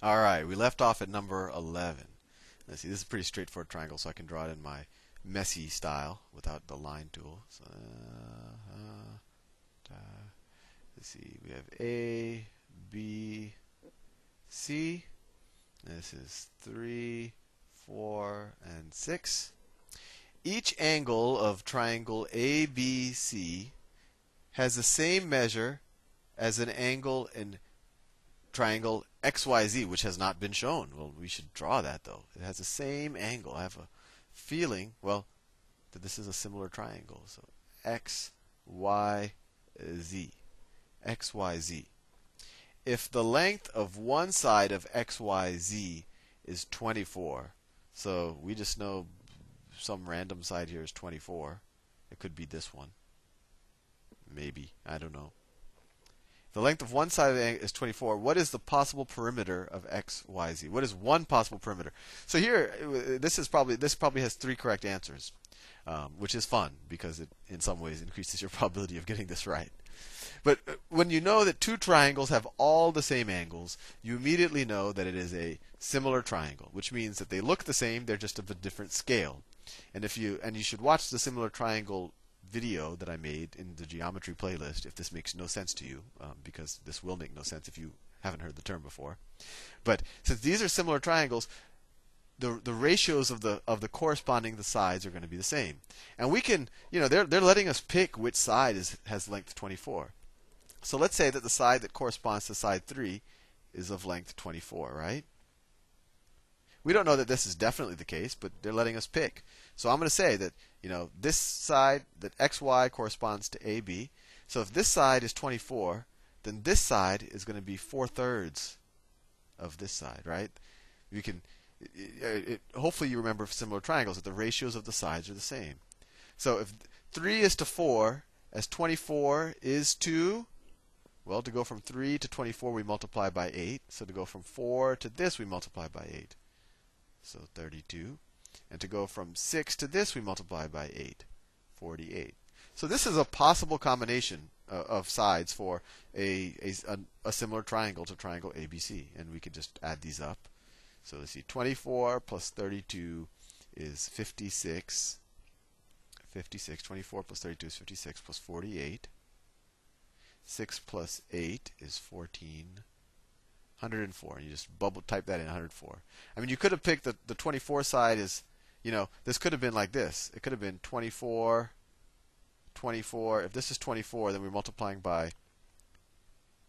All right, we left off at number 11. Let's see, this is a pretty straightforward triangle, so I can draw it in my messy style without the line tool. So, uh, uh, let's see, we have A, B, C. This is 3, 4, and 6. Each angle of triangle ABC has the same measure as an angle in triangle XYZ, which has not been shown. Well, we should draw that though. It has the same angle. I have a feeling, well, that this is a similar triangle. So X, Y, Z. X, Y, Z. If the length of one side of XYZ is 24, so we just know some random side here is 24. It could be this one. Maybe. I don't know. The length of one side of the angle is 24. What is the possible perimeter of x, y, z? What is one possible perimeter? So here, this is probably this probably has three correct answers, um, which is fun because it in some ways increases your probability of getting this right. But uh, when you know that two triangles have all the same angles, you immediately know that it is a similar triangle, which means that they look the same, they're just of a different scale. And if you and you should watch the similar triangle video that I made in the geometry playlist if this makes no sense to you, um, because this will make no sense if you haven't heard the term before. But since these are similar triangles, the the ratios of the of the corresponding the sides are going to be the same. And we can, you know, they're they're letting us pick which side is has length 24. So let's say that the side that corresponds to side 3 is of length 24, right? We don't know that this is definitely the case, but they're letting us pick. So I'm going to say that you know this side that xy corresponds to AB. So if this side is 24, then this side is going to be four thirds of this side, right? You can it, it, hopefully you remember similar triangles that the ratios of the sides are the same. So if 3 is to 4, as 24 is to well, to go from 3 to 24, we multiply by 8. So to go from 4 to this, we multiply by 8. So 32. And to go from 6 to this, we multiply by 8. 48. So this is a possible combination uh, of sides for a, a, a, similar triangle to triangle ABC. And we could just add these up. So let's see, 24 plus 32 is 56. 56. 24 plus 32 is 56 plus 48. 6 plus 8 is 14. 104. And you just bubble type that in 104. I mean, you could have picked the, the 24 side is you know, this could have been like this. It could have been 24, 24. If this is 24, then we're multiplying by,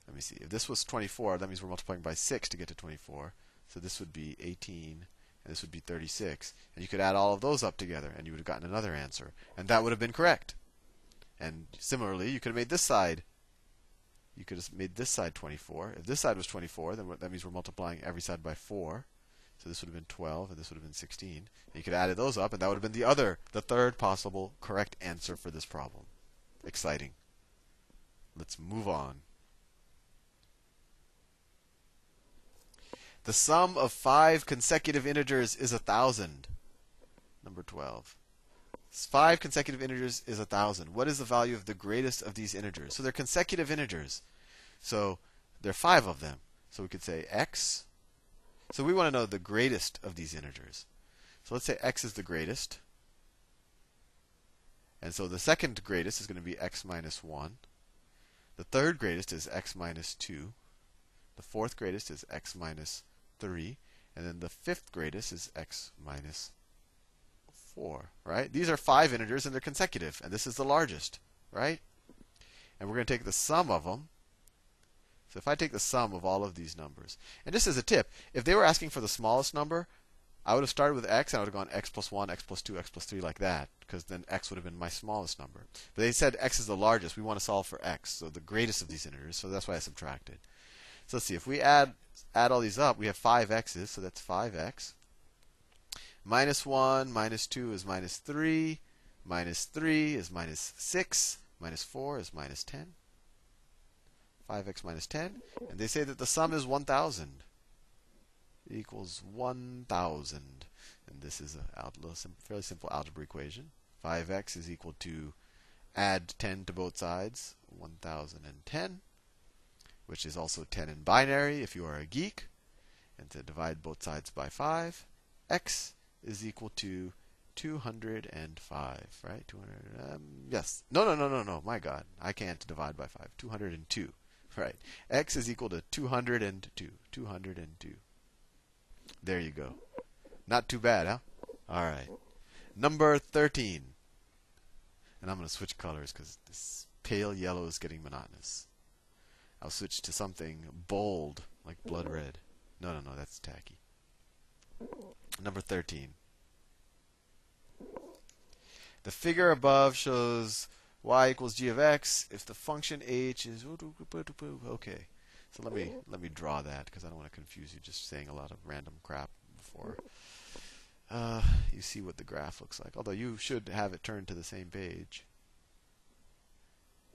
let me see. If this was 24, that means we're multiplying by 6 to get to 24. So this would be 18, and this would be 36. And you could add all of those up together, and you would have gotten another answer. And that would have been correct. And similarly, you could have made this side you could have made this side 24. If this side was 24, then that means we're multiplying every side by 4. So this would have been 12, and this would have been 16. And you could added those up, and that would have been the other, the third possible correct answer for this problem. Exciting. Let's move on. The sum of five consecutive integers is a thousand. Number 12. Five consecutive integers is a thousand. What is the value of the greatest of these integers? So they're consecutive integers. So there are five of them. So we could say x so we want to know the greatest of these integers. So let's say x is the greatest. And so the second greatest is going to be x minus 1. The third greatest is x minus 2. The fourth greatest is x minus 3. And then the fifth greatest is x minus 4. Right? These are five integers and they're consecutive. And this is the largest. Right? And we're going to take the sum of them. So if I take the sum of all of these numbers, and just as a tip, if they were asking for the smallest number, I would have started with x and I would have gone x plus 1, x plus 2, x plus 3 like that, because then x would have been my smallest number. But they said x is the largest. We want to solve for x, so the greatest of these integers, so that's why I subtracted. So let's see, if we add add all these up, we have 5 x's, so that's 5x. Minus 1, minus 2 is minus 3, minus 3 is minus 6, minus 4 is minus 10. 5x minus 10. And they say that the sum is 1,000. Equals 1,000. And this is a fairly simple algebra equation. 5x is equal to add 10 to both sides, 1010, which is also 10 in binary if you are a geek. and to divide both sides by 5, x is equal to 205, right? 200. Um, yes. No, no, no, no, no. My God, I can't divide by 5. 202. Right. X is equal to 202. 202. There you go. Not too bad, huh? All right. Number 13. And I'm going to switch colors because this pale yellow is getting monotonous. I'll switch to something bold, like blood red. No, no, no, that's tacky. Number 13. The figure above shows y equals g of x if the function h is okay. So let me let me draw that because I don't want to confuse you just saying a lot of random crap before uh, you see what the graph looks like. Although you should have it turned to the same page.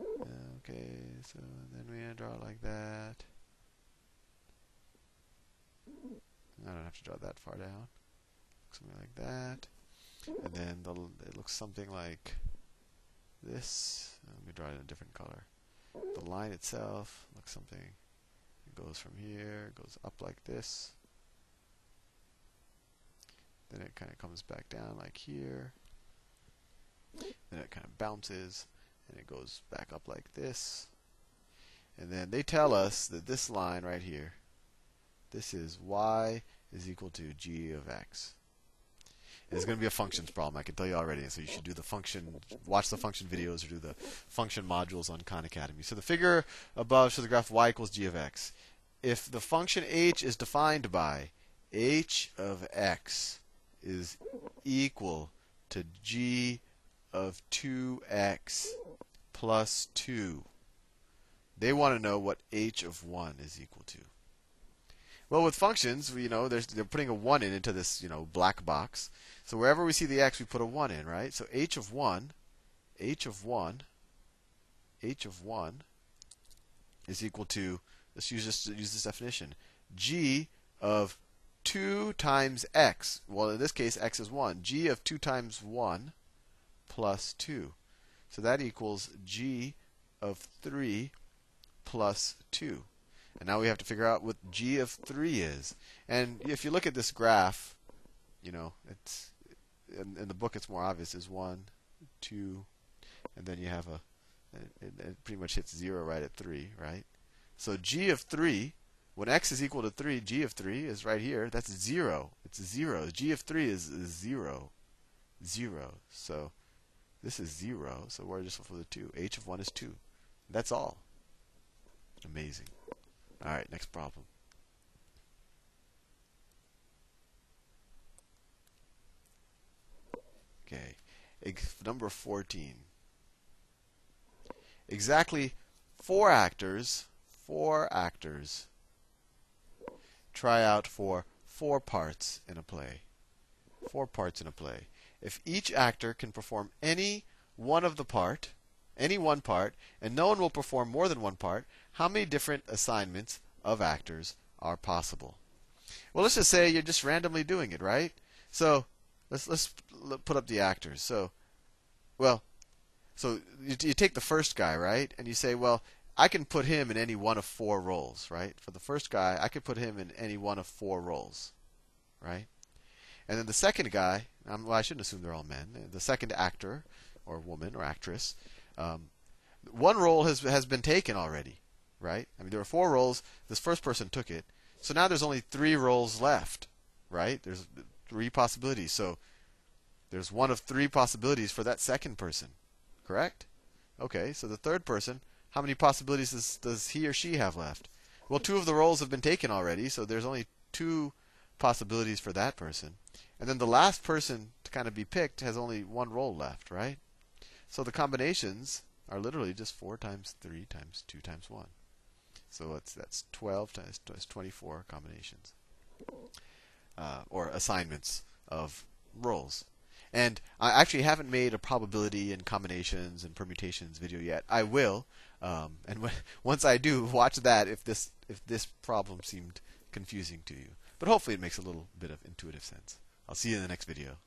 Okay, so then we draw it like that. I don't have to draw that far down. Something like that. And then the, it looks something like this. Let me draw it in a different color. The line itself looks something. It goes from here, goes up like this. Then it kind of comes back down like here. Then it kind of bounces and it goes back up like this. And then they tell us that this line right here, this is y is equal to g of x. It's going to be a functions problem. I can tell you already. So you should do the function, watch the function videos, or do the function modules on Khan Academy. So the figure above shows the graph y equals g of x. If the function h is defined by h of x is equal to g of 2x plus 2, they want to know what h of 1 is equal to. Well, with functions, you know, they're putting a 1 in into this, you know, black box. So wherever we see the x, we put a 1 in, right? So h of 1, h of 1, h of 1 is equal to, let's use this, use this definition, g of 2 times x. Well, in this case, x is 1. g of 2 times 1 plus 2. So that equals g of 3 plus 2. And now we have to figure out what g of 3 is. And if you look at this graph, you know, it's in, in the book it's more obvious is 1, 2, and then you have a it, it pretty much hits 0 right at 3, right? So g of 3 when x is equal to 3, g of 3 is right here. That's 0. It's 0. g of 3 is, 0. 0. So this is 0. So we're just for the 2. h of 1 is 2. That's all. Amazing. All right, next problem. Okay, number 14. Exactly four actors, four actors try out for four parts in a play. Four parts in a play. If each actor can perform any one of the part, any one part, and no one will perform more than one part, how many different assignments of actors are possible? Well, let's just say you're just randomly doing it, right? So let's let's put up the actors. So, well, so you, you take the first guy, right, and you say, well, I can put him in any one of four roles, right? For the first guy, I could put him in any one of four roles, right? And then the second guy, um, well, I shouldn't assume they're all men. The second actor, or woman, or actress, um, one role has has been taken already, right? I mean, there were four roles. This first person took it, so now there's only three roles left, right? There's three possibilities. So there's one of three possibilities for that second person, correct? Okay, so the third person, how many possibilities does, does he or she have left? Well, two of the roles have been taken already, so there's only two possibilities for that person. And then the last person to kind of be picked has only one role left, right? So the combinations are literally just 4 times 3 times 2 times 1. So that's, that's 12 times 24 combinations. Uh, or assignments of roles. And I actually haven't made a probability and combinations and permutations video yet. I will, um, and once I do, watch that if this if this problem seemed confusing to you. But hopefully, it makes a little bit of intuitive sense. I'll see you in the next video.